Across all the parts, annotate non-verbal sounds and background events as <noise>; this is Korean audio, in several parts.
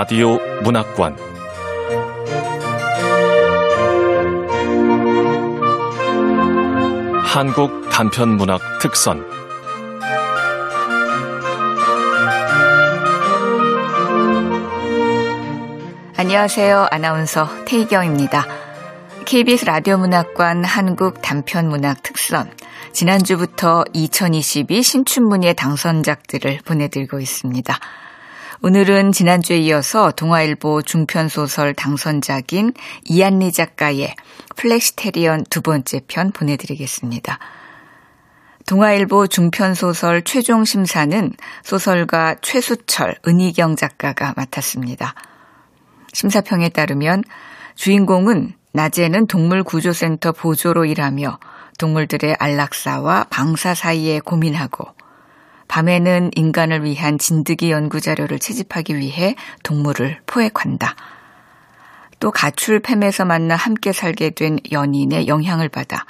라디오 문학관 한국 단편 문학 특선 안녕하세요. 아나운서 태희경입니다. KBS 라디오 문학관 한국 단편 문학 특선 지난주부터 2022 신춘문예 당선작들을 보내드리고 있습니다. 오늘은 지난주에 이어서 동아일보 중편소설 당선작인 이안리 작가의 flexitarian 두 번째 편 보내드리겠습니다. 동아일보 중편소설 최종 심사는 소설가 최수철, 은희경 작가가 맡았습니다. 심사평에 따르면 주인공은 낮에는 동물구조센터 보조로 일하며 동물들의 안락사와 방사 사이에 고민하고 밤에는 인간을 위한 진드기 연구 자료를 채집하기 위해 동물을 포획한다. 또 가출팸에서 만나 함께 살게 된 연인의 영향을 받아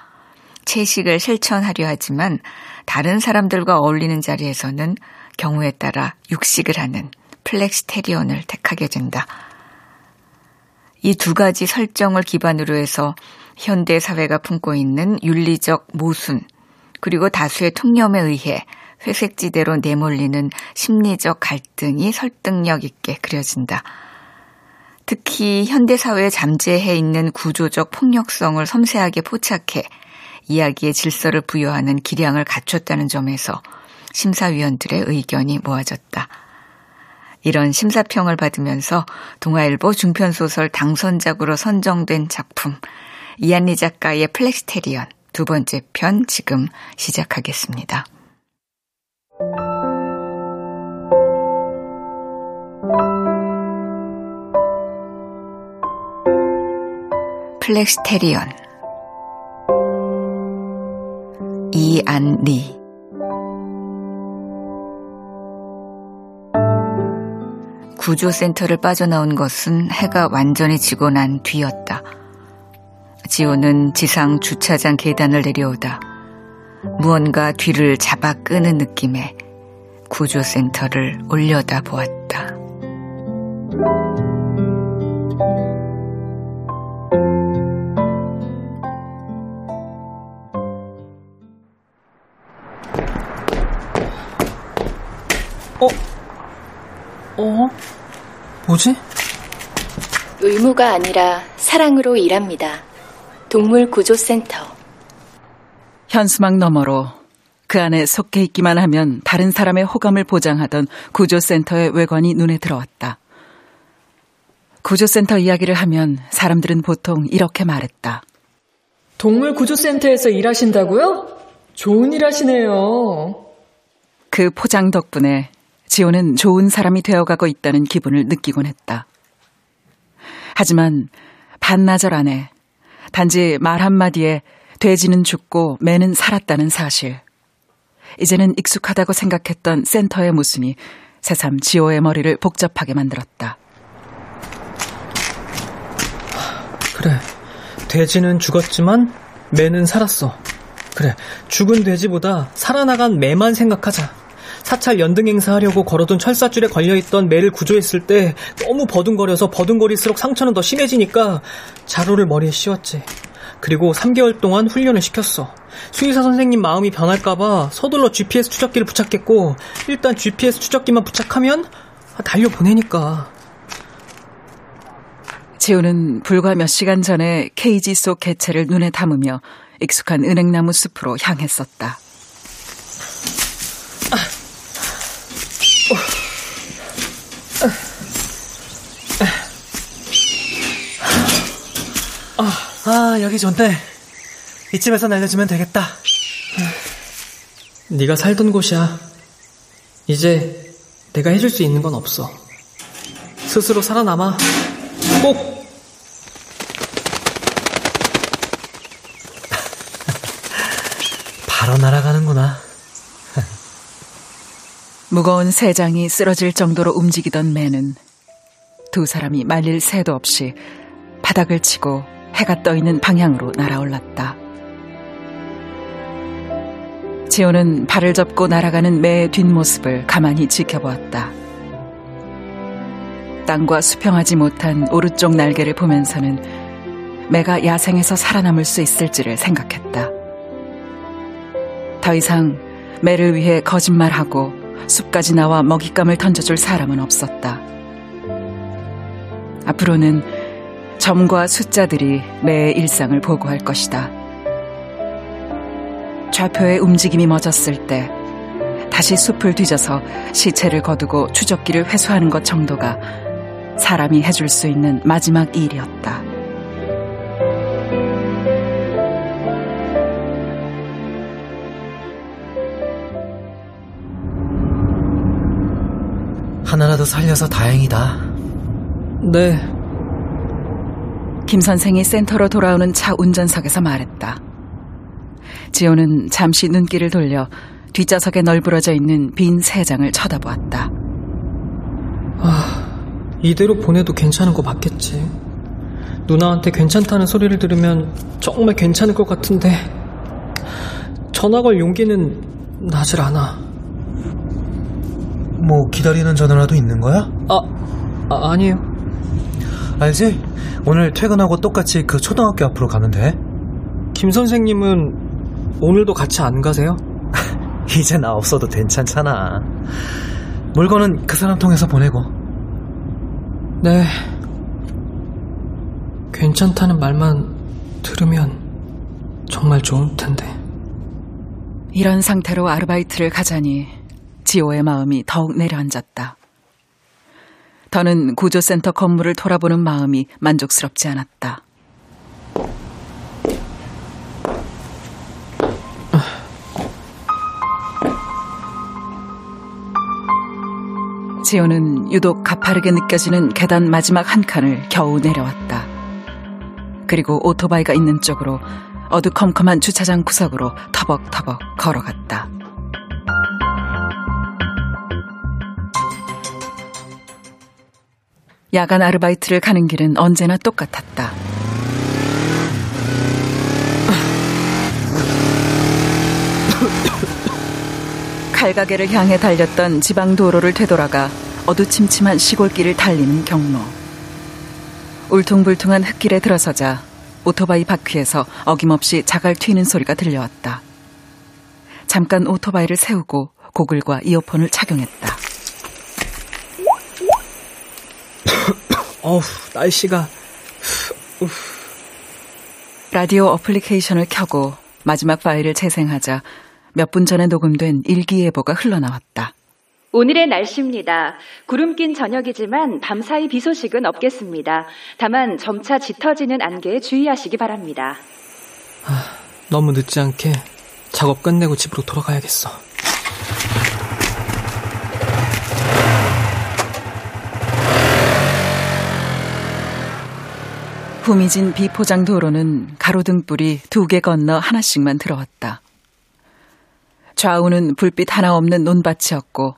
채식을 실천하려 하지만 다른 사람들과 어울리는 자리에서는 경우에 따라 육식을 하는 플렉스테리온을 택하게 된다. 이 두 가지 설정을 기반으로 해서 현대 사회가 품고 있는 윤리적 모순, 그리고 다수의 통념에 의해 회색지대로 내몰리는 심리적 갈등이 설득력 있게 그려진다. 특히 현대사회에 잠재해 있는 구조적 폭력성을 섬세하게 포착해 이야기의 질서를 부여하는 기량을 갖췄다는 점에서 심사위원들의 의견이 모아졌다. 이런 심사평을 받으면서 동아일보 중편소설 당선작으로 선정된 작품 이안리 작가의 flexitarian 두 번째 편 지금 시작하겠습니다. flexitarian 이안리 구조센터를 빠져나온 것은 해가 완전히 지고 난 뒤였다. 지호는 지상 주차장 계단을 내려오다 무언가 뒤를 잡아 끄는 느낌에 구조센터를 올려다 보았다. 어? 어? 뭐지? 의무가 아니라 사랑으로 일합니다. 동물구조센터. 현수막 너머로 그 안에 속해 있기만 하면 다른 사람의 호감을 보장하던 구조센터의 외관이 눈에 들어왔다. 구조센터 이야기를 하면 사람들은 보통 이렇게 말했다. 동물 구조센터에서 일하신다고요? 좋은 일 하시네요. 그 포장 덕분에 지호는 좋은 사람이 되어가고 있다는 기분을 느끼곤 했다. 하지만 반나절 안에 단지 말 한마디에 돼지는 죽고 매는 살았다는 사실. 이제는 익숙하다고 생각했던 센터의 모순이 새삼 지호의 머리를 복잡하게 만들었다. 그래. 돼지는 죽었지만 매는 살았어. 그래. 죽은 돼지보다 살아나간 매만 생각하자. 사찰 연등 행사하려고 걸어둔 철사줄에 걸려있던 매를 구조했을 때 너무 버둥거려서 버둥거릴수록 상처는 더 심해지니까 자루를 머리에 씌웠지. 그리고 3개월 동안 훈련을 시켰어. 수의사 선생님 마음이 변할까봐 서둘러 GPS 추적기를 부착했고 일단 GPS 추적기만 부착하면 달려 보내니까. 지우는 불과 몇 시간 전에 케이지 속 개체를 눈에 담으며 익숙한 은행나무 숲으로 향했었다. 아, 여기 좋네. 이쯤에서 날려주면 되겠다. 네가 살던 곳이야. 이제 내가 해줄 수 있는 건 없어. 스스로 살아남아. 꼭! <laughs> 바로 날아가는구나. <laughs> 무거운 세 장이 쓰러질 정도로 움직이던 매는 두 사람이 말릴 새도 없이 바닥을 치고 해가 떠 있는 방향으로 날아올랐다. 지호는 발을 접고 날아가는 매의 뒷모습을 가만히 지켜보았다. 땅과 수평하지 못한 오른쪽 날개를 보면서는 매가 야생에서 살아남을 수 있을지를 생각했다. 더 이상 매를 위해 거짓말하고 숲까지 나와 먹잇감을 던져줄 사람은 없었다. 앞으로는 점과 숫자들이 매의 일상을 보고할 것이다. 좌표의 움직임이 멎었을 때 다시 숲을 뒤져서 시체를 거두고 추적기를 회수하는 것 정도가 사람이 해줄 수 있는 마지막 일이었다. 하나라도 살려서 다행이다. 네, 김 선생이 센터로 돌아오는 차 운전석에서 말했다. 지호는 잠시 눈길을 돌려 뒷좌석에 널브러져 있는 빈 세 장을 쳐다보았다. 이대로 보내도 괜찮은 거 맞겠지. 누나한테 괜찮다는 소리를 들으면 정말 괜찮을 것 같은데 전화 걸 용기는 나질 않아. 뭐 기다리는 전화라도 있는 거야? 아, 아 아니에요. 알지? 오늘 퇴근하고 똑같이 그 초등학교 앞으로 가면 돼. 김 선생님은 오늘도 같이 안 가세요? <laughs> 이제 나 없어도 괜찮잖아. 물건은 그 사람 통해서 보내고. 네. 괜찮다는 말만 들으면 정말 좋을 텐데. 이런 상태로 아르바이트를 가자니 지호의 마음이 더욱 내려앉았다. 더는 구조센터 건물을 돌아보는 마음이 만족스럽지 않았다. 지호는 유독 가파르게 느껴지는 계단 마지막 한 칸을 겨우 내려왔다. 그리고 오토바이가 있는 쪽으로 어두컴컴한 주차장 구석으로 터벅터벅 걸어갔다. 야간 아르바이트를 가는 길은 언제나 똑같았다. 칼가게를 향해 달렸던 지방 도로를 되돌아가 어두침침한 시골길을 달리는 경로. 울퉁불퉁한 흙길에 들어서자 오토바이 바퀴에서 어김없이 자갈 튀는 소리가 들려왔다. 잠깐 오토바이를 세우고 고글과 이어폰을 착용했다. 어우, 날씨가. 라디오 어플리케이션을 켜고 마지막 파일을 재생하자 몇 분 전에 녹음된 일기예보가 흘러나왔다. 오늘의 날씨입니다. 구름 낀 저녁이지만 밤사이 비 소식은 없겠습니다. 다만 점차 짙어지는 안개에 주의하시기 바랍니다. 너무 늦지 않게 작업 끝내고 집으로 돌아가야겠어. 후미진 비포장 도로는 가로등불이 두 개 건너 하나씩만 들어왔다. 좌우는 불빛 하나 없는 논밭이었고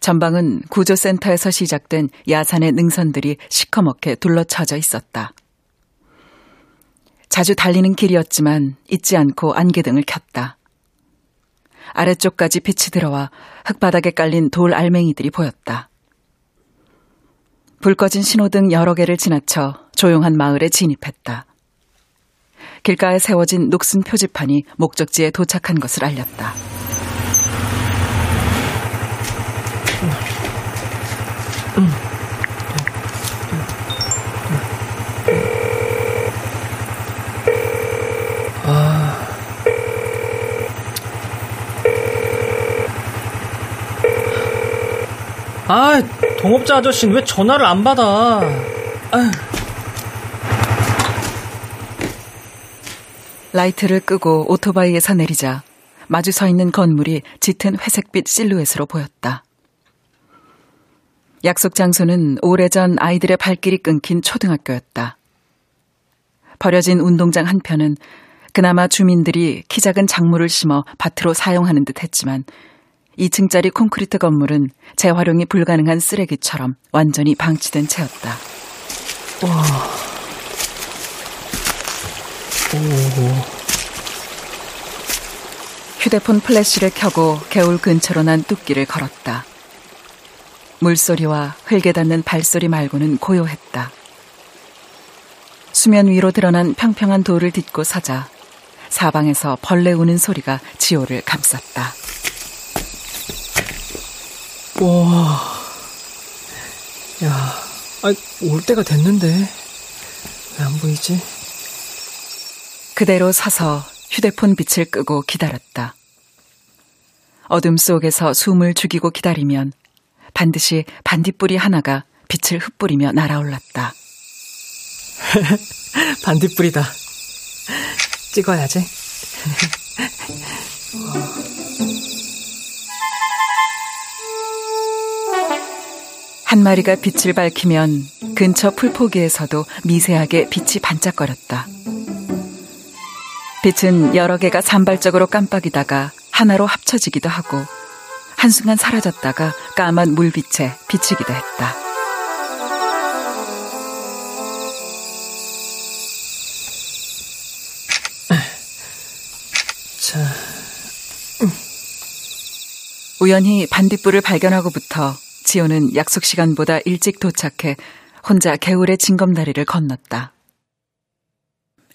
전방은 구조센터에서 시작된 야산의 능선들이 시커멓게 둘러쳐져 있었다. 자주 달리는 길이었지만 잊지 않고 안개등을 켰다. 아래쪽까지 빛이 들어와 흙바닥에 깔린 돌 알맹이들이 보였다. 불 꺼진 신호등 여러 개를 지나쳐 조용한 마을에 진입했다. 길가에 세워진 녹슨 표지판이 목적지에 도착한 것을 알렸다. 아, 동업자 아저씨는 왜 전화를 안 받아? 아휴. 라이트를 끄고 오토바이에서 내리자 마주 서 있는 건물이 짙은 회색빛 실루엣으로 보였다. 약속 장소는 오래전 아이들의 발길이 끊긴 초등학교였다. 버려진 운동장 한편은 그나마 주민들이 키 작은 작물을 심어 밭으로 사용하는 듯 했지만 2층짜리 콘크리트 건물은 재활용이 불가능한 쓰레기처럼 완전히 방치된 채였다. 휴대폰 플래시를 켜고 개울 근처로 난 뚝길을 걸었다. 물소리와 흙에 닿는 발소리 말고는 고요했다. 수면 위로 드러난 평평한 돌을 딛고 서자 사방에서 벌레 우는 소리가 지호를 감쌌다. 와, 야, 아, 올 때가 됐는데 왜 안 보이지? 그대로 서서 휴대폰 빛을 끄고 기다렸다. 어둠 속에서 숨을 죽이고 기다리면 반드시 반딧불이 하나가 빛을 흩뿌리며 날아올랐다. <laughs> 반딧불이다. 찍어야지. 한 마리가 빛을 밝히면 근처 풀포기에서도 미세하게 빛이 반짝거렸다. 빛은 여러 개가 산발적으로 깜빡이다가 하나로 합쳐지기도 하고 한순간 사라졌다가 까만 물빛에 비치기도 했다. 자, 우연히 반딧불을 발견하고부터 지호는 약속 시간보다 일찍 도착해 혼자 개울의 징검다리를 건넜다.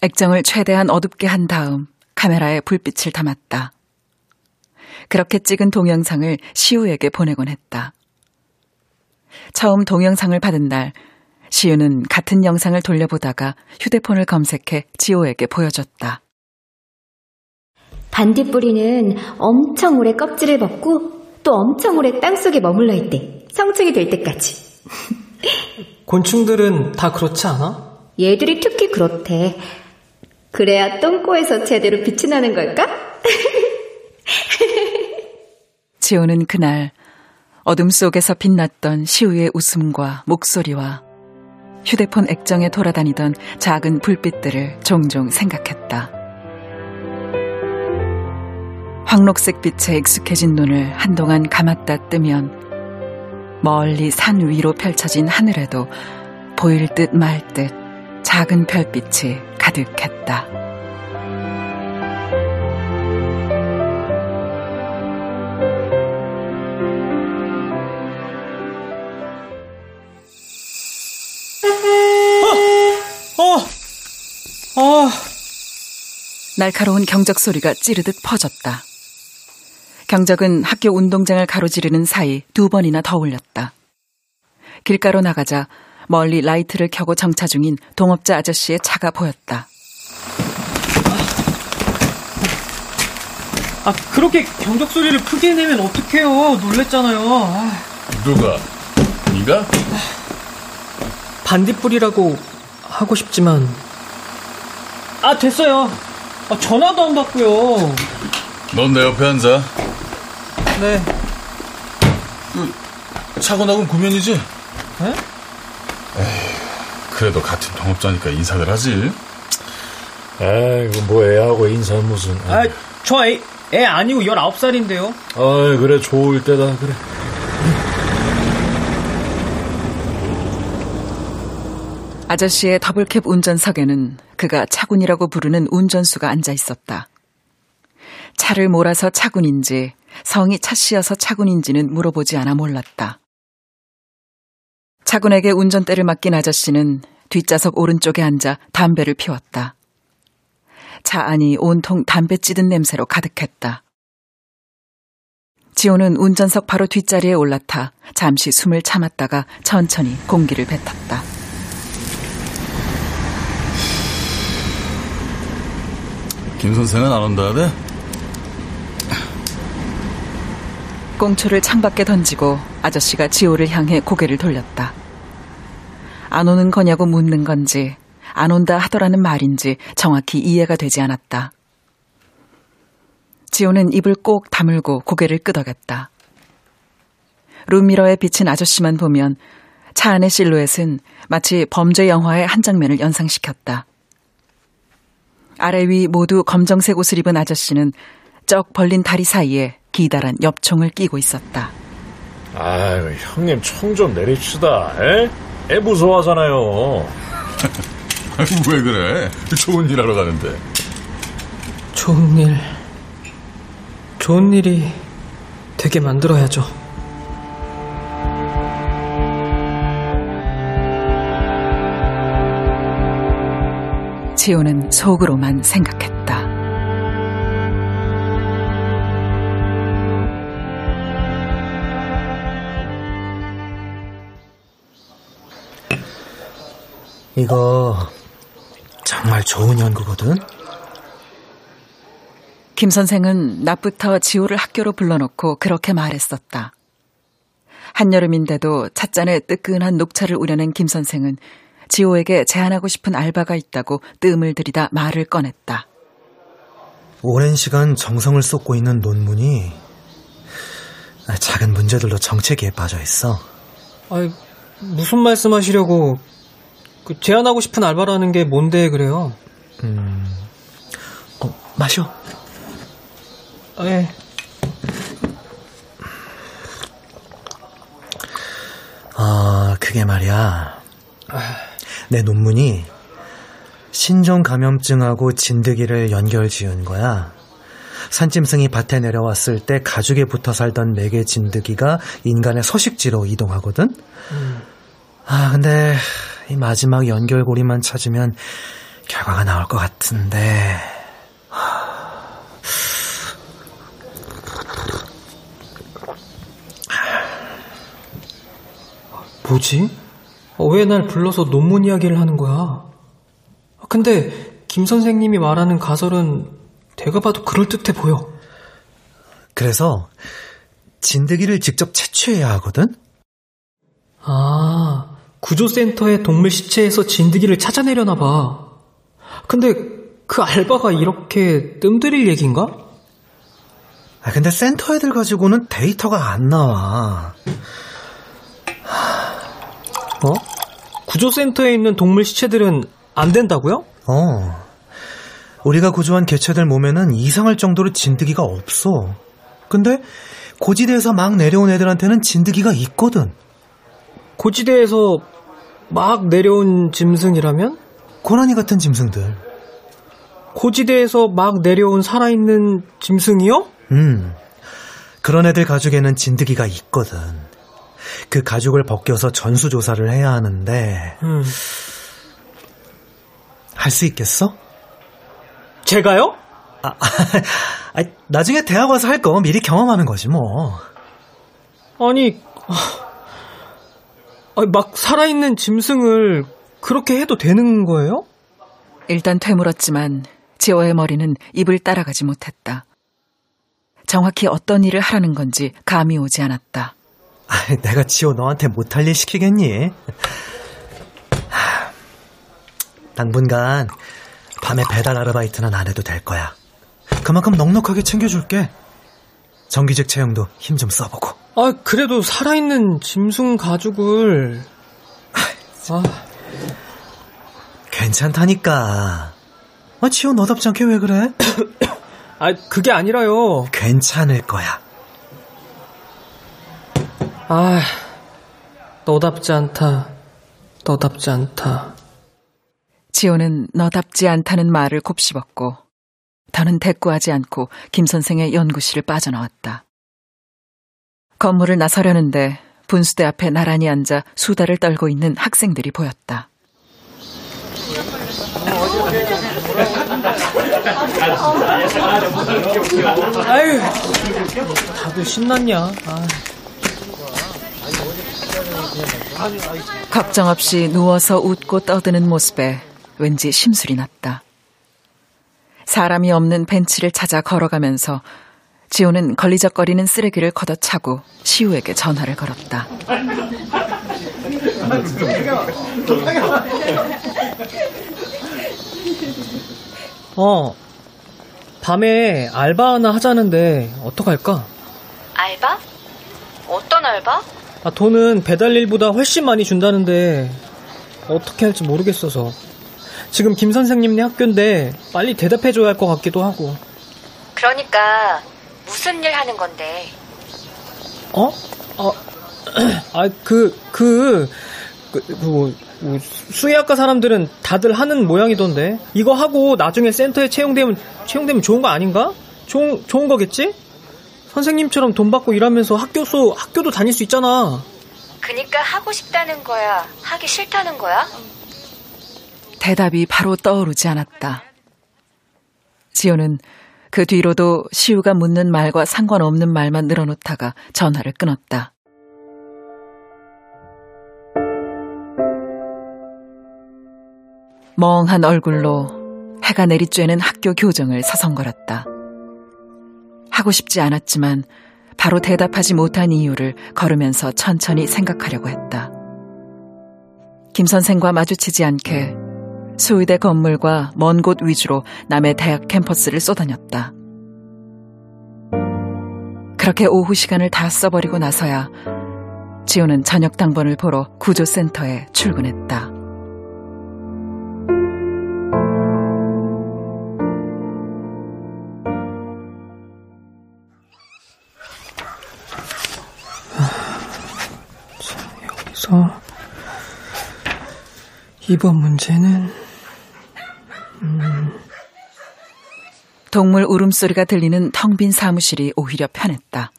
액정을 최대한 어둡게 한 다음 카메라에 불빛을 담았다. 그렇게 찍은 동영상을 시우에게 보내곤 했다. 처음 동영상을 받은 날, 시우는 같은 영상을 돌려보다가 휴대폰을 검색해 지호에게 보여줬다. 반딧불이는 엄청 오래 껍질을 벗고 또 엄청 오래 땅속에 머물러 있대. 성충이 될 때까지. <laughs> 곤충들은 다 그렇지 않아? 얘들이 특히 그렇대. 그래야 똥꼬에서 제대로 빛이 나는 걸까? <laughs> 지호는 그날 어둠 속에서 빛났던 시우의 웃음과 목소리와 휴대폰 액정에 돌아다니던 작은 불빛들을 종종 생각했다. 황록색 빛에 익숙해진 눈을 한동안 감았다 뜨면 멀리 산 위로 펼쳐진 하늘에도 보일 듯 말 듯 작은 별빛이 가득했다. 어, 어, 날카로운 경적 소리가 찌르듯 퍼졌다. 경적은 학교 운동장을 가로지르는 사이 두 번이나 더 울렸다. 길가로 나가자 멀리 라이트를 켜고 정차 중인 동업자 아저씨의 차가 보였다. 아 그렇게 경적 소리를 크게 내면 어떡해요? 놀랬잖아요. 아, 누가? 네가? 반딧불이라고 하고 싶지만 아 됐어요. 아, 전화도 안 받고요. 넌 내 옆에 앉아. 네. 차고 나군 구면이지? 에? 그래도 같은 동업자니까 인사를 하지. 아이고 뭐 애하고 인사 무슨 아, 저 애, 애 아니고 19살인데요. 아이 그래 좋을 때다 그래 아저씨의 더블캡 운전석에는 그가 차군이라고 부르는 운전수가 앉아 있었다. 차를 몰아서 차군인지 성이 차씨여서 차군인지는 물어보지 않아 몰랐다. 차군에게 운전대를 맡긴 아저씨는 뒷좌석 오른쪽에 앉아 담배를 피웠다. 차 안이 온통 담배 찌든 냄새로 가득했다. 지호는 운전석 바로 뒷자리에 올라타 잠시 숨을 참았다가 천천히 공기를 뱉었다. 김 선생은 안 온다 하대? 꽁초를 창밖에 던지고 아저씨가 지호를 향해 고개를 돌렸다. 안 오는 거냐고 묻는 건지 안 온다 하더라는 말인지 정확히 이해가 되지 않았다. 지호는 입을 꼭 다물고 고개를 끄덕였다. 룸미러에 비친 아저씨만 보면 차 안의 실루엣은 마치 범죄 영화의 한 장면을 연상시켰다. 아래 위 모두 검정색 옷을 입은 아저씨는 쩍 벌린 다리 사이에 기다란 엽총을 끼고 있었다. 아이고 형님 총 좀 내립시다 에? 애 무서워하잖아요 <laughs> 아니, 왜 그래? 좋은 일 하러 가는데. 좋은 일. 좋은 일이 되게 만들어야죠. 지호는 속으로만 생각했다. 이거 정말 좋은 연구거든? 김 선생은 낮부터 지호를 학교로 불러놓고 그렇게 말했었다. 한여름인데도 찻잔에 뜨끈한 녹차를 우려낸 김 선생은 지호에게 제안하고 싶은 알바가 있다고 뜸을 들이다 말을 꺼냈다. 오랜 시간 정성을 쏟고 있는 논문이 작은 문제들로 정체기에 빠져 있어. 아이, 무슨 말씀하시려고 그 제안하고 싶은 알바라는 게 뭔데 그래요? 음, 어, 마셔. 아, 예. 아, 그게 말이야. 내 논문이 신종 감염증하고 진드기를 연결 지은 거야. 산짐승이 밭에 내려왔을 때 가죽에 붙어 살던 매개 진드기가 인간의 서식지로 이동하거든? 음. 아, 근데 이 마지막 연결고리만 찾으면 결과가 나올 것 같은데. 뭐지? 어, 왜날 불러서 논문 이야기를 하는 거야? 근데 김 선생님이 말하는 가설은 내가 봐도 그럴듯해 보여. 그래서 진드기를 직접 채취해야 하거든? 아, 구조센터의 동물 시체에서 진드기를 찾아내려나 봐. 근데 그 알바가 이렇게 뜸들일 얘기인가? 아, 근데 센터 애들 가지고는 데이터가 안 나와. 어? 구조센터에 있는 동물 시체들은 안 된다고요? 어. 우리가 구조한 개체들 몸에는 이상할 정도로 진드기가 없어. 근데 고지대에서 막 내려온 애들한테는 진드기가 있거든. 고지대에서 막 내려온 짐승이라면? 고라니 같은 짐승들. 고지대에서 막 내려온 살아있는 짐승이요? 음. 그런 애들 가죽에는 진드기가 있거든. 그 가죽을 벗겨서 전수조사를 해야 하는데, 음. 할수 있겠어? 제가요? 아, <laughs> 아, 나중에 대학 와서 할 거 미리 경험하는 거지 뭐. 아니, 아, 막 살아있는 짐승을 그렇게 해도 되는 거예요? 일단 되물었지만 지호의 머리는 입을 따라가지 못했다. 정확히 어떤 일을 하라는 건지 감이 오지 않았다. 아, 내가 지호 너한테 못할 일 시키겠니? 당분간 밤에 배달 아르바이트는 안 해도 될 거야. 그만큼 넉넉하게 챙겨줄게. 정기직 채용도 힘 좀 써보고. 아, 그래도 살아있는 짐승 가죽을. 아, 괜찮다니까. 아, 지호 너답지 않게 왜 그래? <coughs> 아, 그게 아니라요. 괜찮을 거야. 아, 너답지 않다. 너답지 않다. 지호는 너답지 않다는 말을 곱씹었고 더는 대꾸하지 않고 김 선생의 연구실을 빠져나왔다. 건물을 나서려는데 분수대 앞에 나란히 앉아 수다를 떨고 있는 학생들이 보였다. 아유, 다들 신났냐? 아. 걱정 없이 누워서 웃고 떠드는 모습에 왠지 심술이 났다. 사람이 없는 벤치를 찾아 걸어가면서 지호는 걸리적거리는 쓰레기를 걷어차고 시우에게 전화를 걸었다. 어, 밤에 알바 하나 하자는데 어떡할까? 알바? 어떤 알바? 아, 돈은 배달 일보다 훨씬 많이 준다는데 어떻게 할지 모르겠어서 지금 김 선생님네 학교인데 빨리 대답해줘야 할 것 같기도 하고 그러니까 무슨 일 하는 건데? 어? <clears throat> 아, 아, 그, 그, 그, 그 뭐, 뭐, 수의학과 사람들은 다들 하는 모양이던데. 이거 하고 나중에 센터에 채용되면, 채용되면 좋은 거 아닌가? 좋은, 좋은 거겠지? 선생님처럼 돈 받고 일하면서 학교수, 학교도 다닐 수 있잖아. 그니까 하고 싶다는 거야? 하기 싫다는 거야? 대답이 바로 떠오르지 않았다. 지호는 그 뒤로도 시우가 묻는 말과 상관없는 말만 늘어놓다가 전화를 끊었다. 멍한 얼굴로 해가 내리쬐는 학교 교정을 서성거렸다. 하고 싶지 않았지만 바로 대답하지 못한 이유를 걸으면서 천천히 생각하려고 했다. 김 선생과 마주치지 않게 수의대 건물과 먼 곳 위주로 남의 대학 캠퍼스를 쏘다녔다. 그렇게 오후 시간을 다 써버리고 나서야 지호는 저녁 당번을 보러 구조센터에 출근했다. 여기서 이번 문제는 음... 동물 울음소리가 들리는 텅 빈 사무실이 오히려 편했다.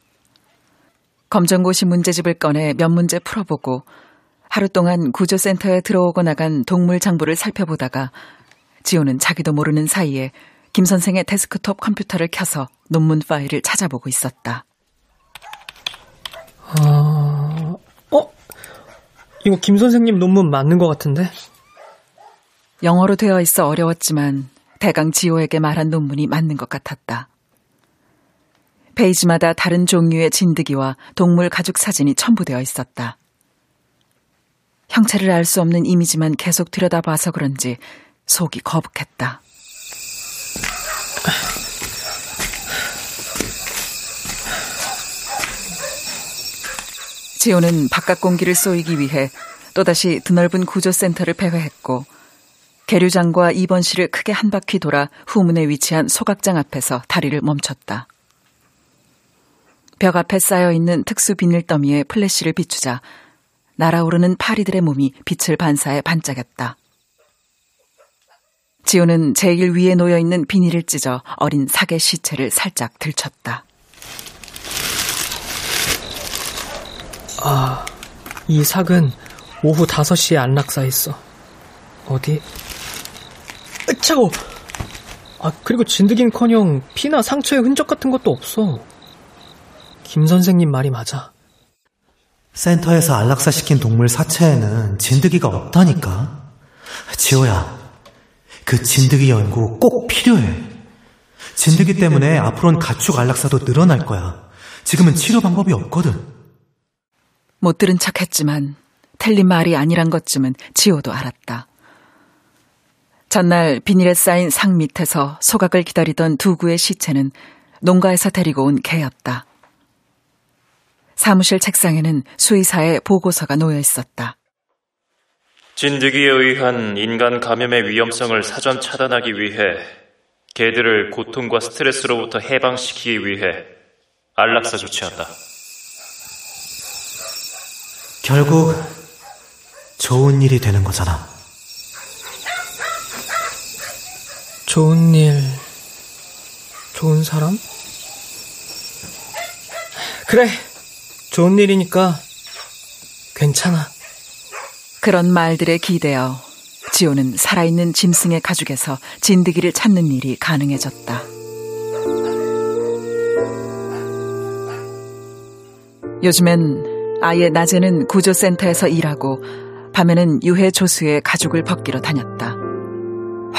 검정고시 문제집을 꺼내 몇 문제 풀어보고 하루 동안 구조센터에 들어오고 나간 동물 장부를 살펴보다가 지호는 자기도 모르는 사이에 김 선생의 데스크톱 컴퓨터를 켜서 논문 파일을 찾아보고 있었다. 아, 어? 이거 김 선생님 논문 맞는 것 같은데? 영어로 되어 있어 어려웠지만 대강 지호에게 말한 논문이 맞는 것 같았다. 페이지마다 다른 종류의 진드기와 동물 가죽 사진이 첨부되어 있었다. 형체를 알 수 없는 이미지만 계속 들여다봐서 그런지 속이 거북했다. 지호는 바깥 공기를 쏘이기 위해 또다시 드넓은 구조센터를 배회했고 계류장과 입원실을 크게 한 바퀴 돌아 후문에 위치한 소각장 앞에서 다리를 멈췄다. 벽 앞에 쌓여 있는 특수 비닐 더미에 플래시를 비추자 날아오르는 파리들의 몸이 빛을 반사해 반짝였다. 지호는 제일 위에 놓여 있는 비닐을 찢어 어린 사계 시체를 살짝 들쳤다. 아, 이 삭은 오후 5시에 안락사 있어. 어디? 차고! 아, 그리고 진드기는커녕 피나 상처의 흔적 같은 것도 없어. 김 선생님 말이 맞아. 센터에서 안락사 시킨 동물 사체에는 진드기가 없다니까. 지호야, 그 진드기 연구 꼭 필요해. 진드기 때문에 앞으로는 가축 안락사도 늘어날 거야. 지금은 치료 방법이 없거든. 못 들은 척 했지만 틀린 말이 아니란 것쯤은 지호도 알았다. 전날 비닐에 쌓인 상 밑에서 소각을 기다리던 두 구의 시체는 농가에서 데리고 온 개였다. 사무실 책상에는 수의사의 보고서가 놓여 있었다. 진드기에 의한 인간 감염의 위험성을 사전 차단하기 위해 개들을 고통과 스트레스로부터 해방시키기 위해 안락사 조치한다. 결국 좋은 일이 되는 거잖아. 좋은 일, 좋은 사람? 그래, 좋은 일이니까 괜찮아. 그런 말들에 기대어 지호는 살아있는 짐승의 가죽에서 진드기를 찾는 일이 가능해졌다. 요즘엔 아예 낮에는 구조센터에서 일하고 밤에는 유해 조수의 가죽을 벗기러 다녔다.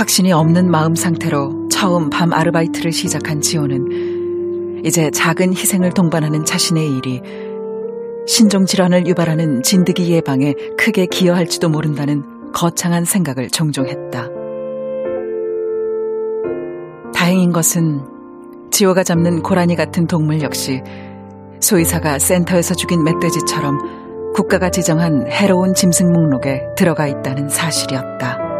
확신이 없는 마음 상태로 처음 밤 아르바이트를 시작한 지호는 이제 작은 희생을 동반하는 자신의 일이 신종 질환을 유발하는 진드기 예방에 크게 기여할지도 모른다는 거창한 생각을 종종 했다. 다행인 것은 지호가 잡는 고라니 같은 동물 역시 소이사가 센터에서 죽인 멧돼지처럼 국가가 지정한 해로운 짐승 목록에 들어가 있다는 사실이었다.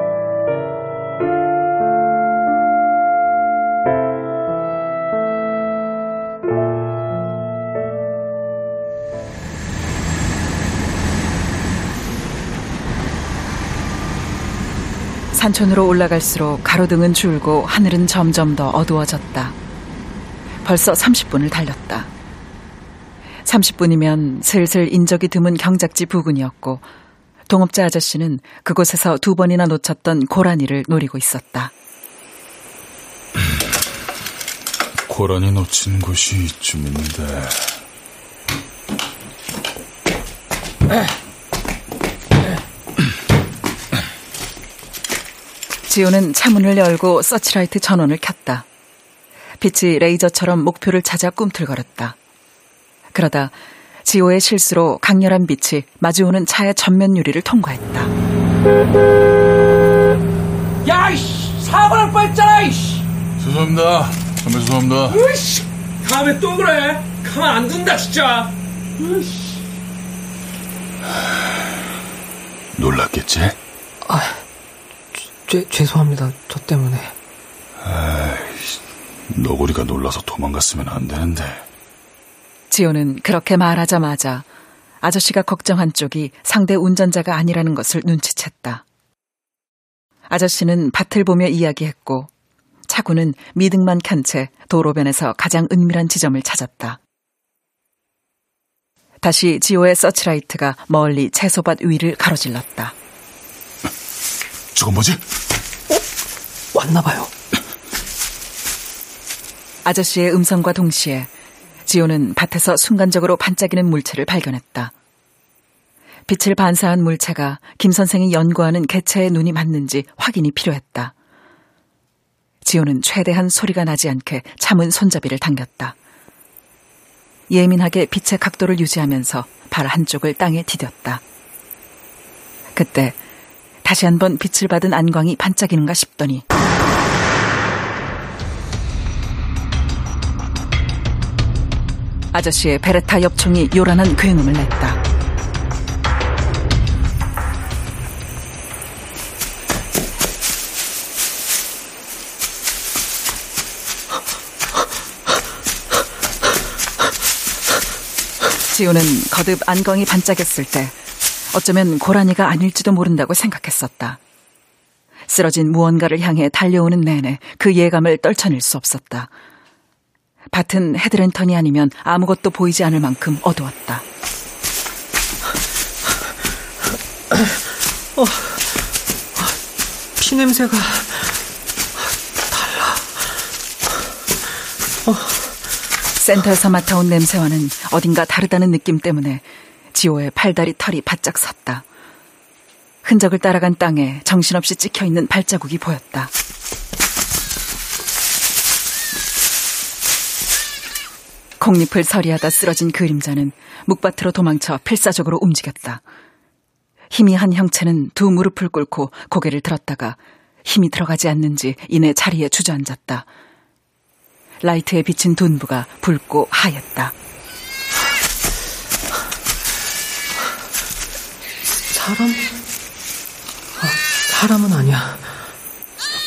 산촌으로 올라갈수록 가로등은 줄고 하늘은 점점 더 어두워졌다. 벌써 30분을 달렸다. 30분이면 슬슬 인적이 드문 경작지 부근이었고 동업자 아저씨는 그곳에서 두 번이나 놓쳤던 고라니를 노리고 있었다. 고라니 놓친 곳이 이쯤인데. 지호는 차문을 열고 서치라이트 전원을 켰다. 빛이 레이저처럼 목표를 찾아 꿈틀거렸다. 그러다 지호의 실수로 강렬한 빛이 마주오는 차의 전면 유리를 통과했다. 야, 이씨! 사고 날 뻔했잖아, 이씨! 죄송합니다. 선배 죄송합니다. 으이씨! 다음에 또 그래. 가만 안 둔다, 진짜. 으이씨. 놀랐겠지? 아, 죄, 죄송합니다. 저 때문에. 아이씨, 너구리가 놀라서 도망갔으면 안 되는데. 지호는 그렇게 말하자마자 아저씨가 걱정한 쪽이 상대 운전자가 아니라는 것을 눈치챘다. 아저씨는 밭을 보며 이야기했고 차구는 미등만 켠 채 도로변에서 가장 은밀한 지점을 찾았다. 다시 지호의 서치라이트가 멀리 채소밭 위를 가로질렀다. 저건 뭐지? 어? 왔나봐요. 아저씨의 음성과 동시에 지호는 밭에서 순간적으로 반짝이는 물체를 발견했다. 빛을 반사한 물체가 김 선생이 연구하는 개체의 눈이 맞는지 확인이 필요했다. 지호는 최대한 소리가 나지 않게 차문 손잡이를 당겼다. 예민하게 빛의 각도를 유지하면서 발 한쪽을 땅에 디뎠다. 그때 다시 한번 빛을 받은 안광이 반짝이는가 싶더니 아저씨의 베레타 엽총이 요란한 굉음을 냈다. 지우는 거듭 안광이 반짝였을 때 어쩌면 고라니가 아닐지도 모른다고 생각했었다. 쓰러진 무언가를 향해 달려오는 내내 그 예감을 떨쳐낼 수 없었다. 밭은 헤드랜턴이 아니면 아무것도 보이지 않을 만큼 어두웠다. 어, 피 냄새가 달라. 어. 센터에서 맡아온 냄새와는 어딘가 다르다는 느낌 때문에 지호의 팔다리 털이 바짝 섰다. 흔적을 따라간 땅에 정신없이 찍혀 있는 발자국이 보였다. 콩잎을 서리하다 쓰러진 그림자는 묵밭으로 도망쳐 필사적으로 움직였다. 힘이 한 형체는 두 무릎을 꿇고 고개를 들었다가 힘이 들어가지 않는지 이내 자리에 주저앉았다. 라이트에 비친 둔부가 붉고 하였다. 사람? 아, 사람은 아니야.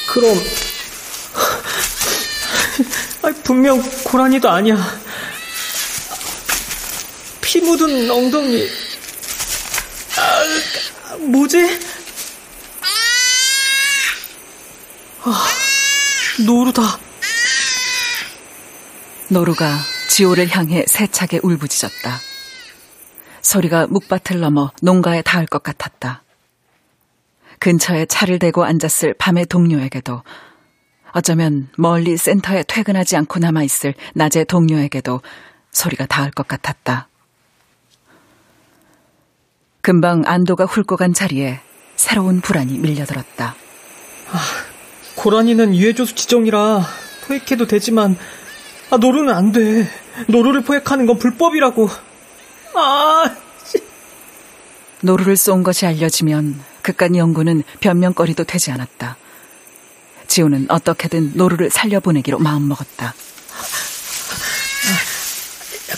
그럼 분명 고라니도 아니야. 피 묻은 엉덩이. 아, 뭐지? 아, 노루다. 노루가 지호를 향해 세차게 울부짖었다. 소리가 묵밭을 넘어 농가에 닿을 것 같았다. 근처에 차를 대고 앉았을 밤의 동료에게도 어쩌면 멀리 센터에 퇴근하지 않고 남아있을 낮의 동료에게도 소리가 닿을 것 같았다. 금방 안도가 훑고 간 자리에 새로운 불안이 밀려들었다. 아, 고라니는 유해조수 지정이라 포획해도 되지만 아, 노루는 안 돼. 노루를 포획하는 건 불법이라고. 아, 노루를 쏜 것이 알려지면 그깟 연구는 변명거리도 되지 않았다. 지호는 어떻게든 노루를 살려보내기로 마음먹었다. 야,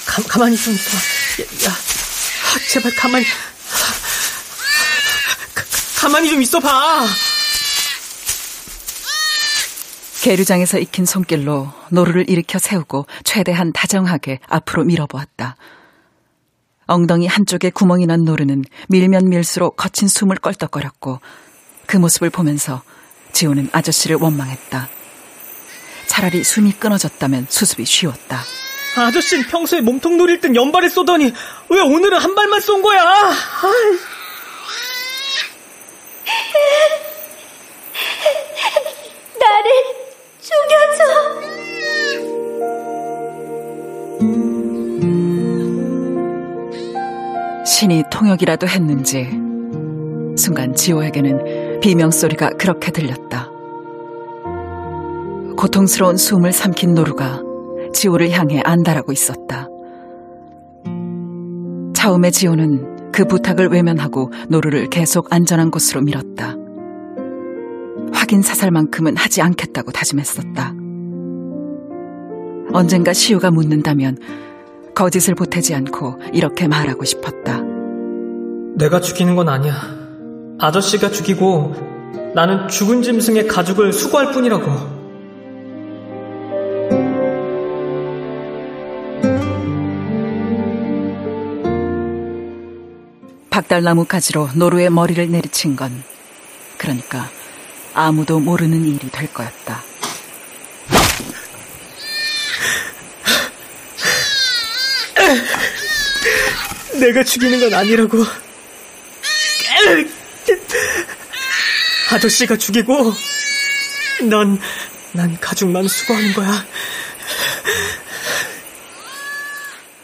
가, 가만히 좀 있어. 야, 야 제발 가만히. 가, 가만히 좀 있어봐. 계류장에서 익힌 손길로 노루를 일으켜 세우고 최대한 다정하게 앞으로 밀어보았다. 엉덩이 한쪽에 구멍이 난 노루는 밀면 밀수록 거친 숨을 껄떡거렸고 그 모습을 보면서 지호는 아저씨를 원망했다. 차라리 숨이 끊어졌다면 수습이 쉬웠다. 아저씨는 평소에 몸통 노릴 땐 연발을 쏘더니 왜 오늘은 한 발만 쏜 거야? 아이. 나를 죽여줘. 통역이라도 했는지 순간 지호에게는 비명소리가 그렇게 들렸다. 고통스러운 숨을 삼킨 노루가 지호를 향해 안달하고 있었다. 처음에 지호는 그 부탁을 외면하고 노루를 계속 안전한 곳으로 밀었다. 확인 사살만큼은 하지 않겠다고 다짐했었다. 언젠가 시우가 묻는다면 거짓을 보태지 않고 이렇게 말하고 싶었다. 내가 죽이는 건 아니야. 아저씨가 죽이고 나는 죽은 짐승의 가죽을 수거할 뿐이라고. 박달나무 가지로 노루의 머리를 내리친 건 그러니까 아무도 모르는 일이 될 거였다. 내가 죽이는 건 아니라고. 아저씨가 죽이고 넌, 난 가죽만 수거하는 거야.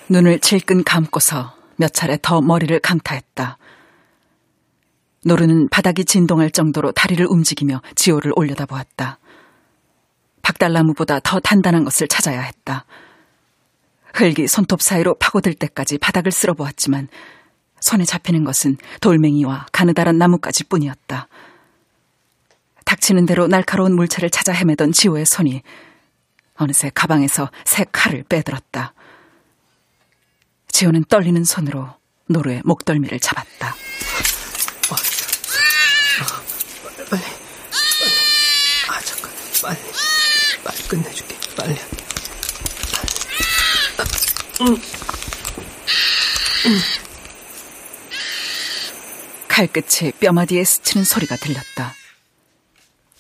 눈을 질끈 감고서 몇 차례 더 머리를 강타했다. 노르는 바닥이 진동할 정도로 다리를 움직이며 지호를 올려다보았다. 박달나무보다 더 단단한 것을 찾아야 했다. 흙이 손톱 사이로 파고들 때까지 바닥을 쓸어보았지만 손에 잡히는 것은 돌멩이와 가느다란 나뭇가지 뿐이었다. 닥치는 대로 날카로운 물체를 찾아 헤매던 지호의 손이 어느새 가방에서 새 칼을 빼들었다. 지호는 떨리는 손으로 노루의 목덜미를 잡았다. 빨리, 빨리. 아, 잠깐. 빨리. 빨리 끝내줄게. 빨리. 음. 음. 칼끝이 뼈마디에 스치는 소리가 들렸다.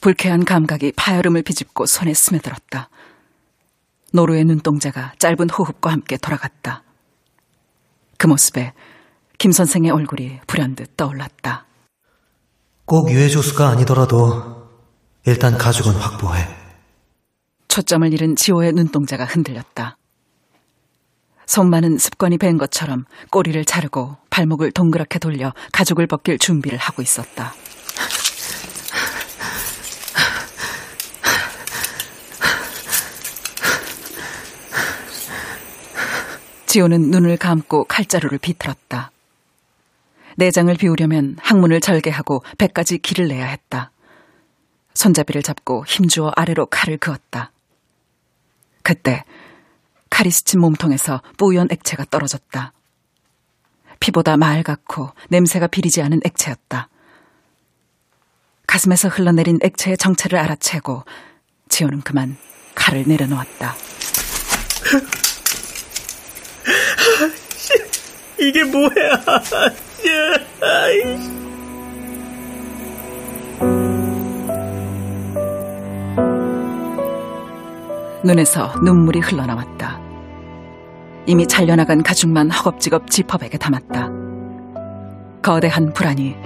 불쾌한 감각이 파열음을 비집고 손에 스며들었다. 노루의 눈동자가 짧은 호흡과 함께 돌아갔다. 그 모습에 김 선생의 얼굴이 불현듯 떠올랐다. 꼭 유해 조수가 아니더라도 일단 가죽은 확보해. 초점을 잃은 지호의 눈동자가 흔들렸다. 손만은 습관이 밴 것처럼 꼬리를 자르고 발목을 동그랗게 돌려 가죽을 벗길 준비를 하고 있었다. 지호는 눈을 감고 칼자루를 비틀었다. 내장을 비우려면 항문을 절개하고 배까지 길을 내야 했다. 손잡이를 잡고 힘주어 아래로 칼을 그었다. 그때 칼이 스친 몸통에서 뿌연 액체가 떨어졌다. 피보다 맑았고 냄새가 비리지 않은 액체였다. 가슴에서 흘러내린 액체의 정체를 알아채고 지호는 그만 칼을 내려놓았다. 이게 뭐야? 눈에서 눈물이 흘러나왔다. 이미 잘려나간 가죽만 허겁지겁 지퍼백에 담았다. 거대한 불안이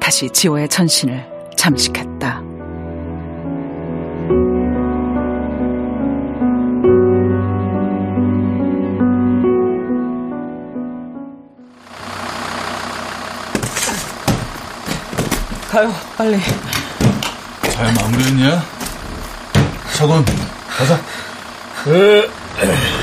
다시 지호의 전신을 잠식했다. 가요, 빨리. 잘 마무리했냐? 저건 가자. 에.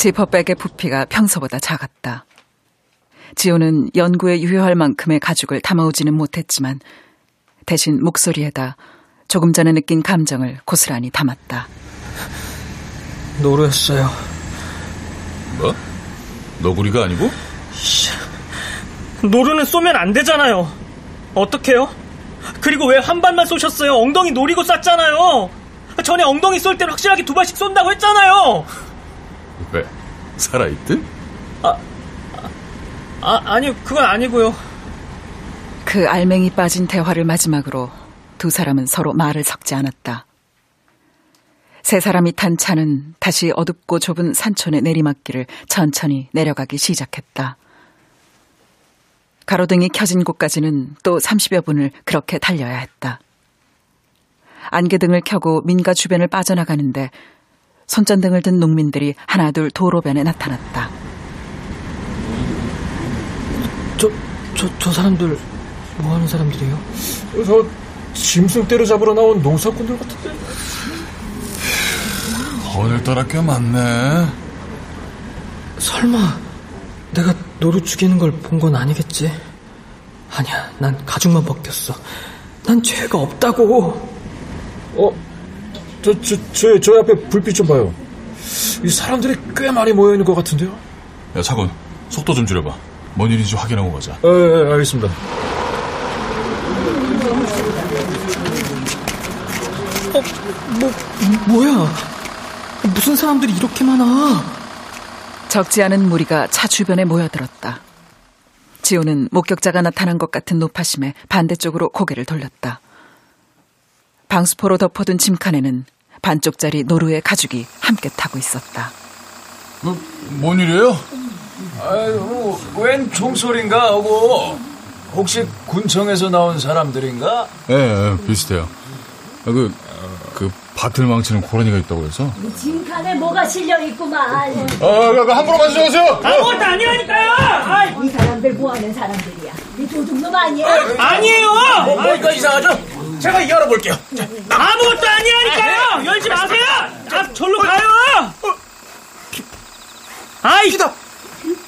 지퍼백의 부피가 평소보다 작았다. 지호는 연구에 유효할 만큼의 가죽을 담아오지는 못했지만 대신 목소리에다 조금 전에 느낀 감정을 고스란히 담았다. 노루였어요. 뭐? 너구리가 아니고? 노루는 쏘면 안 되잖아요. 어떡해요? 그리고 왜 한 발만 쏘셨어요? 엉덩이 노리고 쐈잖아요. 전에 엉덩이 쏠 때는 확실하게 두 발씩 쏜다고 했잖아요. 왜? 살아있든? 아, 아, 아니, 그건 아니고요. 그 알맹이 빠진 대화를 마지막으로 두 사람은 서로 말을 섞지 않았다. 세 사람이 탄 차는 다시 어둡고 좁은 산촌의 내리막길을 천천히 내려가기 시작했다. 가로등이 켜진 곳까지는 또 30여 분을 그렇게 달려야 했다. 안개등을 켜고 민가 주변을 빠져나가는데 손전등을 든 농민들이 하나둘 도로변에 나타났다. 저, 저, 저 사람들 뭐 하는 사람들이에요? 저 짐승 때려잡으러 나온 농사꾼들 같은데. 오늘따라 꽤 많네. 설마 내가 노루 죽이는 걸 본 건 아니겠지? 아니야, 난 가죽만 벗겼어. 난 죄가 없다고. 어, 저, 저, 저, 저 앞에 불빛 좀 봐요. 이 사람들이 꽤 많이 모여 있는 것 같은데요? 야, 차건, 속도 좀 줄여봐. 뭔 일인지 확인하고 가자. 예, 예, 알겠습니다. 어, 뭐, 뭐야? 무슨 사람들이 이렇게 많아? 적지 않은 무리가 차 주변에 모여들었다. 지호는 목격자가 나타난 것 같은 노파심에 반대쪽으로 고개를 돌렸다. 방수포로 덮어둔 짐칸에는 반쪽짜리 노루의 가죽이 함께 타고 있었다. 뭐, 뭔 일이에요? 아유, 웬 총소린가 하고 혹시 군청에서 나온 사람들인가? 예, 예 비슷해요. 아, 그, 그 밭을 망치는 고라니가 있다고 해서. 짐칸에 뭐가 실려 있구만. 어, 그, 그 함부로 만져주세요. 아무것도 아니라니까요. 아이. 이 사람들 뭐 하는 사람들이야? 이 도둑놈 아니야? 아니에요. 뭐, 뭐가 이상하죠? 제가 열어볼게요. 아무것도 아니라니까요. 열지 마세요. 자, 절로 가요. 아이.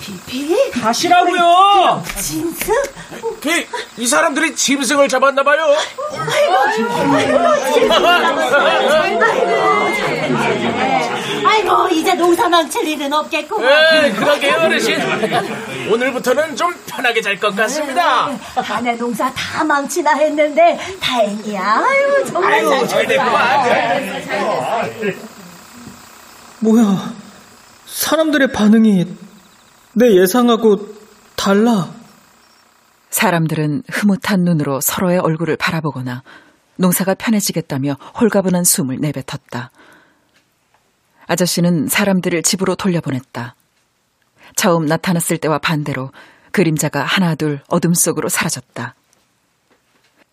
피피? 가시라고요. 짐승? 그, 이 사람들이 짐승을 잡았나봐요. 아이고, 이제 농사 망칠 일은 없겠구만. 네, 그러게요, 어르신. 오늘부터는 좀 편하게 잘 것 같습니다. 한해 농사 다 망치나 했는데 다행이야. 아유, 정말 아유, 잘 됐구만. 뭐야? 사람들의 반응이 내 예상하고 달라. 사람들은 흐뭇한 눈으로 서로의 얼굴을 바라보거나 농사가 편해지겠다며 홀가분한 숨을 내뱉었다. 아저씨는 사람들을 집으로 돌려보냈다. 처음 나타났을 때와 반대로 그림자가 하나둘 어둠 속으로 사라졌다.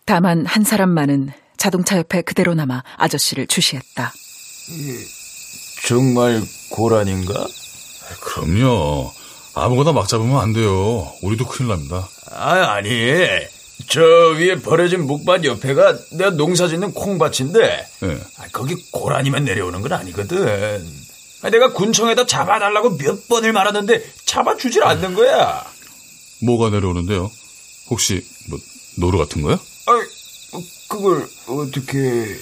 다만 한 사람만은 자동차 옆에 그대로 남아 아저씨를 주시했다. 정말 고란인가? 그럼요. 아무거나 막 잡으면 안 돼요. 우리도 큰일 납니다. 아, 아니. 저 위에 버려진 묵밭 옆에가 내가 농사 짓는 콩밭인데 네. 아, 거기 고라니만 내려오는 건 아니거든. 아, 내가 군청에다 잡아달라고 몇 번을 말하는데 잡아주질 않는 거야. 뭐가 내려오는데요? 혹시 뭐 노루 같은 거요? 아, 그걸 어떻게...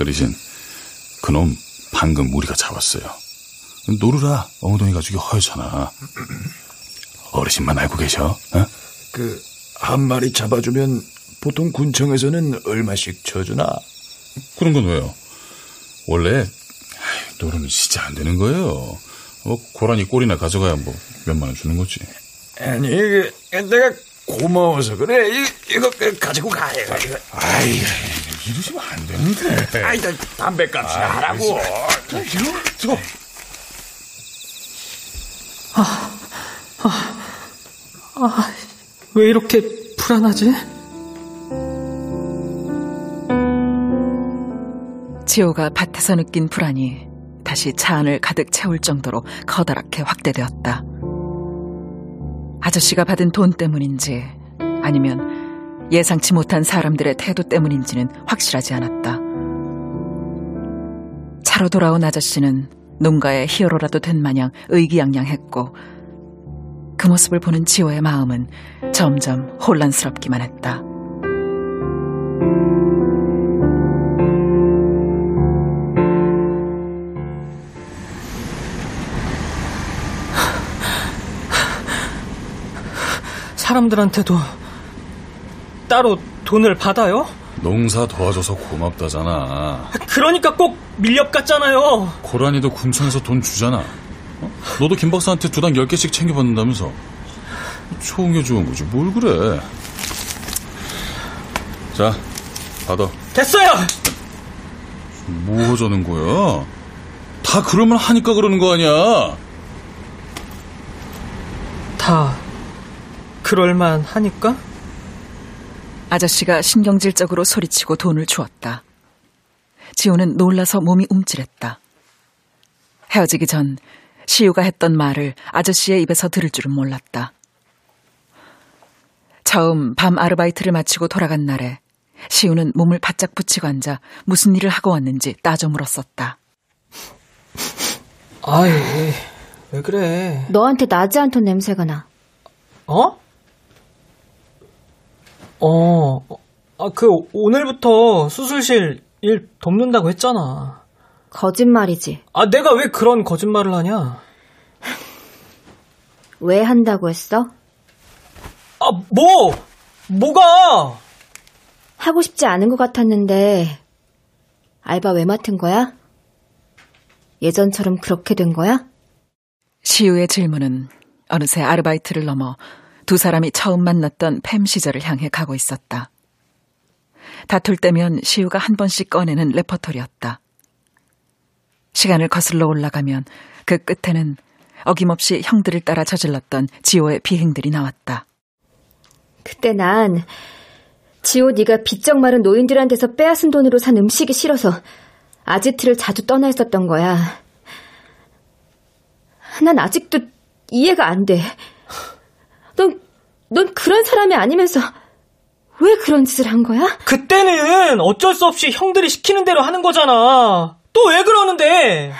어르신, 그놈 방금 우리가 잡았어요. 노루라 엉덩이 가죽이 허옇잖아. 어르신만 알고 계셔? 어? 그, 한 마리 잡아주면 보통 군청에서는 얼마씩 쳐주나? 그런 건 왜요? 원래 노루는 진짜 안 되는 거예요. 뭐 고라니 꼬리나 가져가야 뭐 몇만 원 주는 거지. 아니, 그, 내가 고마워서 그래. 이, 이거 가지고 가. 이거, 이거. 아이, 이러시면 안 되는데. 아이, 나 담배값이나 아, 하라고. 저거. 아, 아, 아, 왜 이렇게 불안하지? 지호가 밭에서 느낀 불안이 다시 차 안을 가득 채울 정도로 커다랗게 확대되었다. 아저씨가 받은 돈 때문인지 아니면 예상치 못한 사람들의 태도 때문인지는 확실하지 않았다. 차로 돌아온 아저씨는 농가의 히어로라도 된 마냥 의기양양했고 그 모습을 보는 지호의 마음은 점점 혼란스럽기만 했다. 사람들한테도 따로 돈을 받아요? 농사 도와줘서 고맙다잖아. 그러니까 꼭 밀렵 같잖아요. 고라니도 군청에서 돈 주잖아. 어? 너도 김 박사한테 두당 10개씩 챙겨받는다면서. 좋은 게 좋은 거지. 뭘 그래. 자, 받아. 됐어요! 뭐 하자는 거야? 다 그러면 하니까 그러는 거 아니야? 다 그럴만 하니까? 아저씨가 신경질적으로 소리치고 돈을 주었다. 지호는 놀라서 몸이 움찔했다. 헤어지기 전 시우가 했던 말을 아저씨의 입에서 들을 줄은 몰랐다. 처음 밤 아르바이트를 마치고 돌아간 날에 시우는 몸을 바짝 붙이고 앉아 무슨 일을 하고 왔는지 따져 물었었다. 아이, 왜 그래? 너한테 나지 않던 냄새가 나. 어? 어, 아, 그, 오늘부터 수술실 일 돕는다고 했잖아. 거짓말이지. 아, 내가 왜 그런 거짓말을 하냐? <laughs> 왜 한다고 했어? 아, 뭐! 뭐가! 하고 싶지 않은 것 같았는데, 알바 왜 맡은 거야? 예전처럼 그렇게 된 거야? 시우의 질문은 어느새 아르바이트를 넘어 두 사람이 처음 만났던 팸 시절을 향해 가고 있었다. 다툴 때면 시우가 한 번씩 꺼내는 레퍼토리였다. 시간을 거슬러 올라가면 그 끝에는 어김없이 형들을 따라 저질렀던 지호의 비행들이 나왔다. 그때 난 지호 네가 빚적 마른 노인들한테서 빼앗은 돈으로 산 음식이 싫어서 아지트를 자주 떠나 있었던 거야. 난 아직도 이해가 안 돼. 넌, 넌 그런 사람이 아니면서 왜 그런 짓을 한 거야? 그때는 어쩔 수 없이 형들이 시키는 대로 하는 거잖아. 또 왜 그러는데?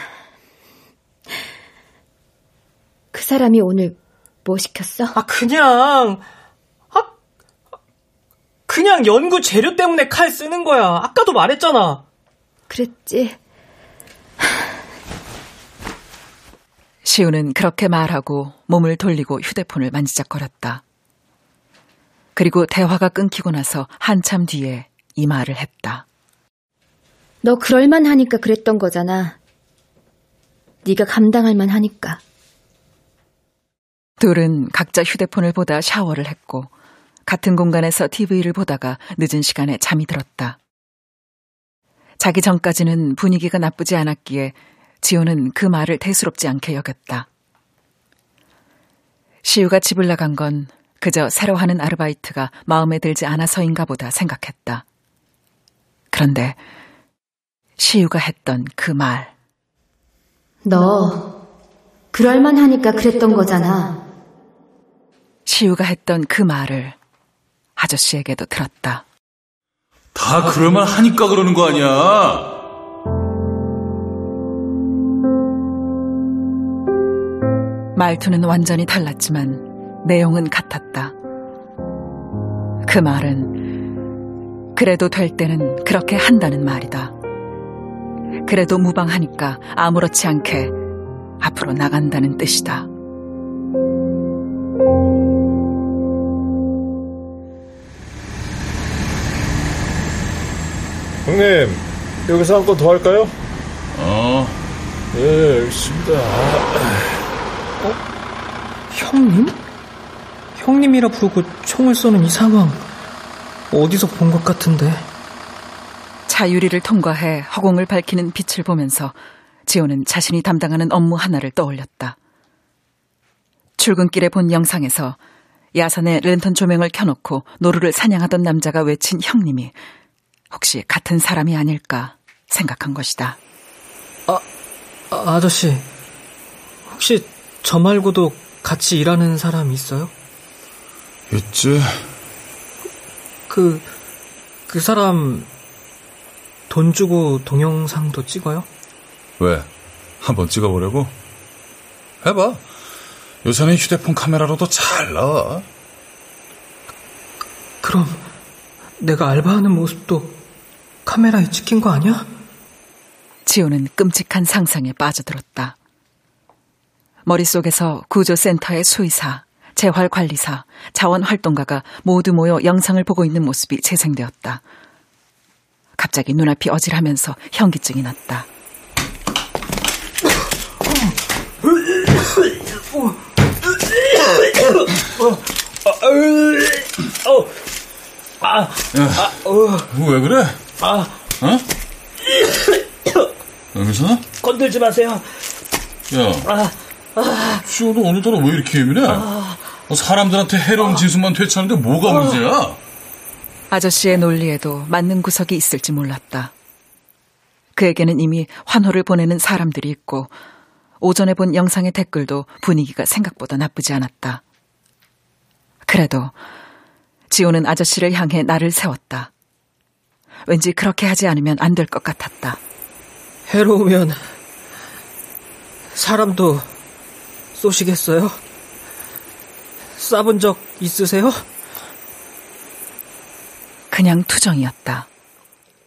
그 사람이 오늘 뭐 시켰어? 아, 그냥, 아, 그냥 연구 재료 때문에 칼 쓰는 거야. 아까도 말했잖아. 그랬지. 시우는 그렇게 말하고 몸을 돌리고 휴대폰을 만지작거렸다. 그리고 대화가 끊기고 나서 한참 뒤에 이 말을 했다. 너 그럴만 하니까 그랬던 거잖아. 네가 감당할 만 하니까. 둘은 각자 휴대폰을 보다 샤워를 했고 같은 공간에서 TV를 보다가 늦은 시간에 잠이 들었다. 자기 전까지는 분위기가 나쁘지 않았기에 지호는 그 말을 대수롭지 않게 여겼다. 시우가 집을 나간 건 그저 새로 하는 아르바이트가 마음에 들지 않아서인가 보다 생각했다. 그런데 시우가 했던 그 말. 너 그럴만 하니까 그랬던 거잖아. 시우가 했던 그 말을 아저씨에게도 들었다. 다 그럴만 하니까 그러는 거 아니야. 말투는 완전히 달랐지만 내용은 같았다. 그 말은 그래도 될 때는 그렇게 한다는 말이다. 그래도 무방하니까 아무렇지 않게 앞으로 나간다는 뜻이다. 형님, 여기서 한 건 더 할까요? 어. 예, 알겠습니다. 어? 형님? 형님이라 부르고 총을 쏘는 이 상황 어디서 본 것 같은데. 차 유리를 통과해 허공을 밝히는 빛을 보면서 지호는 자신이 담당하는 업무 하나를 떠올렸다. 출근길에 본 영상에서 야산에 랜턴 조명을 켜놓고 노루를 사냥하던 남자가 외친 형님이 혹시 같은 사람이 아닐까 생각한 것이다. 아, 아 아저씨, 혹시 저 말고도 같이 일하는 사람 있어요? 있지. 그, 그 사람 돈 주고 동영상도 찍어요? 왜? 한번 찍어보려고? 해봐. 요새는 휴대폰 카메라로도 잘 나와. 그럼 내가 알바하는 모습도 카메라에 찍힌 거 아니야? 지호는 끔찍한 상상에 빠져들었다. 머릿속에서 구조센터의 수의사, 재활관리사, 자원활동가가 모두 모여 영상을 보고 있는 모습이 재생되었다. 갑자기 눈앞이 어질하면서 현기증이 났다. 야, 왜 그래? 아, 어? 여기서? 건들지 마세요. 야, 시호도 오늘따라 왜 이렇게 예민해? 아. 어, 사람들한테 해로운 지수만 퇴치하는데 뭐가 문제야? 아저씨의 논리에도 맞는 구석이 있을지 몰랐다. 그에게는 이미 환호를 보내는 사람들이 있고 오전에 본 영상의 댓글도 분위기가 생각보다 나쁘지 않았다. 그래도 지호는 아저씨를 향해 나를 세웠다. 왠지 그렇게 하지 않으면 안 될 것 같았다. 해로우면 사람도 쏘시겠어요? 쏴본 적 있으세요? 그냥 투정이었다.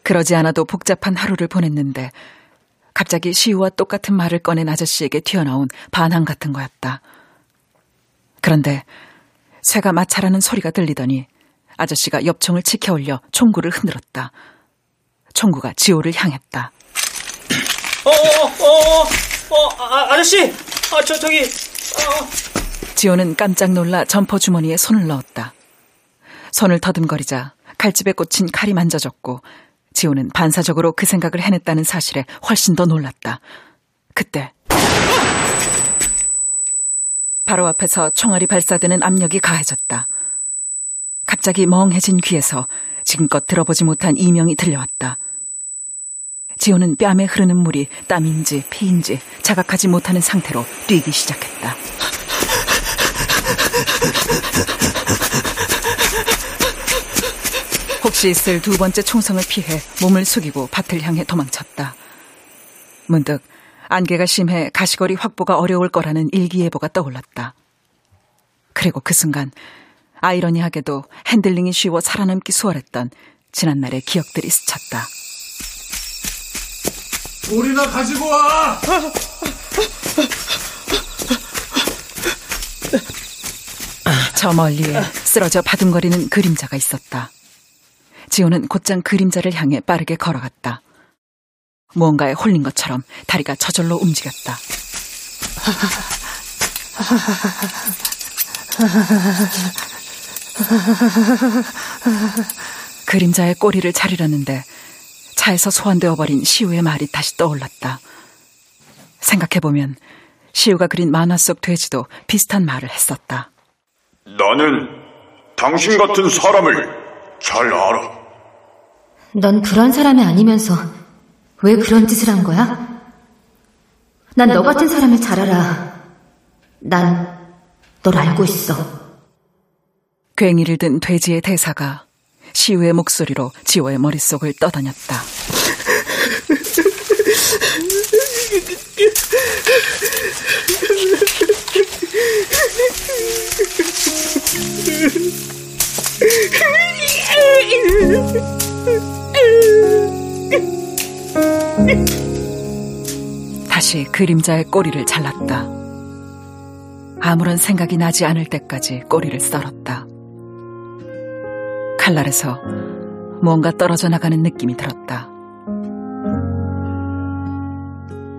그러지 않아도 복잡한 하루를 보냈는데 갑자기 시우와 똑같은 말을 꺼낸 아저씨에게 튀어나온 반항 같은 거였다. 그런데 새가 마찰하는 소리가 들리더니 아저씨가 엽총을 치켜 올려 총구를 흔들었다. 총구가 지호를 향했다. 어, 어, 어, 어, 아, 아저씨! 아, 저, 저기, 어. 지호는 깜짝 놀라 점퍼 주머니에 손을 넣었다. 손을 더듬거리자 칼집에 꽂힌 칼이 만져졌고 지호는 반사적으로 그 생각을 해냈다는 사실에 훨씬 더 놀랐다. 그때 바로 앞에서 총알이 발사되는 압력이 가해졌다. 갑자기 멍해진 귀에서 지금껏 들어보지 못한 이명이 들려왔다. 지호는 뺨에 흐르는 물이 땀인지 피인지 자각하지 못하는 상태로 뛰기 시작했다. 혹시 있을 두 번째 총성을 피해 몸을 숙이고 밭을 향해 도망쳤다. 문득 안개가 심해 가시거리 확보가 어려울 거라는 일기예보가 떠올랐다. 그리고 그 순간 아이러니하게도 핸들링이 쉬워 살아남기 수월했던 지난날의 기억들이 스쳤다. 우리나 가지고 와! 저 멀리에 쓰러져 바둥거리는 그림자가 있었다. 지호는 곧장 그림자를 향해 빠르게 걸어갔다. 무언가에 홀린 것처럼 다리가 저절로 움직였다. 그림자의 꼬리를 자르려는데 차에서 소환되어 버린 시우의 말이 다시 떠올랐다. 생각해보면 시우가 그린 만화 속 돼지도 비슷한 말을 했었다. 나는 당신 같은 사람을 잘 알아. 넌 그런 사람이 아니면서 왜 그런 짓을 한 거야? 난 너 같은 사람을 잘 알아. 난 널 알고 있어. 괭이를 든 돼지의 대사가 시우의 목소리로 지호의 머릿속을 떠다녔다. 다시 그림자의 꼬리를 잘랐다. 아무런 생각이 나지 않을 때까지 꼬리를 썰었다. 칼날에서 무언가 떨어져 나가는 느낌이 들었다.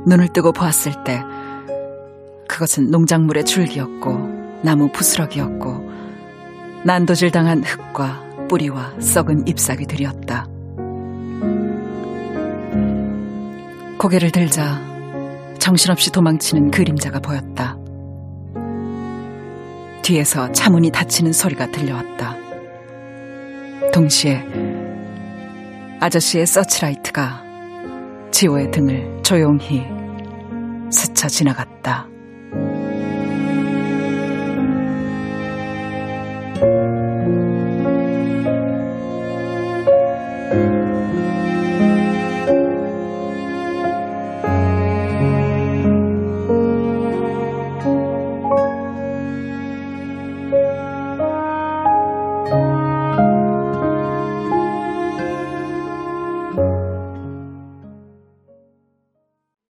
눈을 뜨고 보았을 때 그것은 농작물의 줄기였고 나무 부스러기였고 난도질 당한 흙과 뿌리와 썩은 잎사귀들이었다. 고개를 들자 정신없이 도망치는 그림자가 보였다. 뒤에서 차문이 닫히는 소리가 들려왔다. 동시에 아저씨의 서치라이트가 지호의 등을 조용히 스쳐 지나갔다.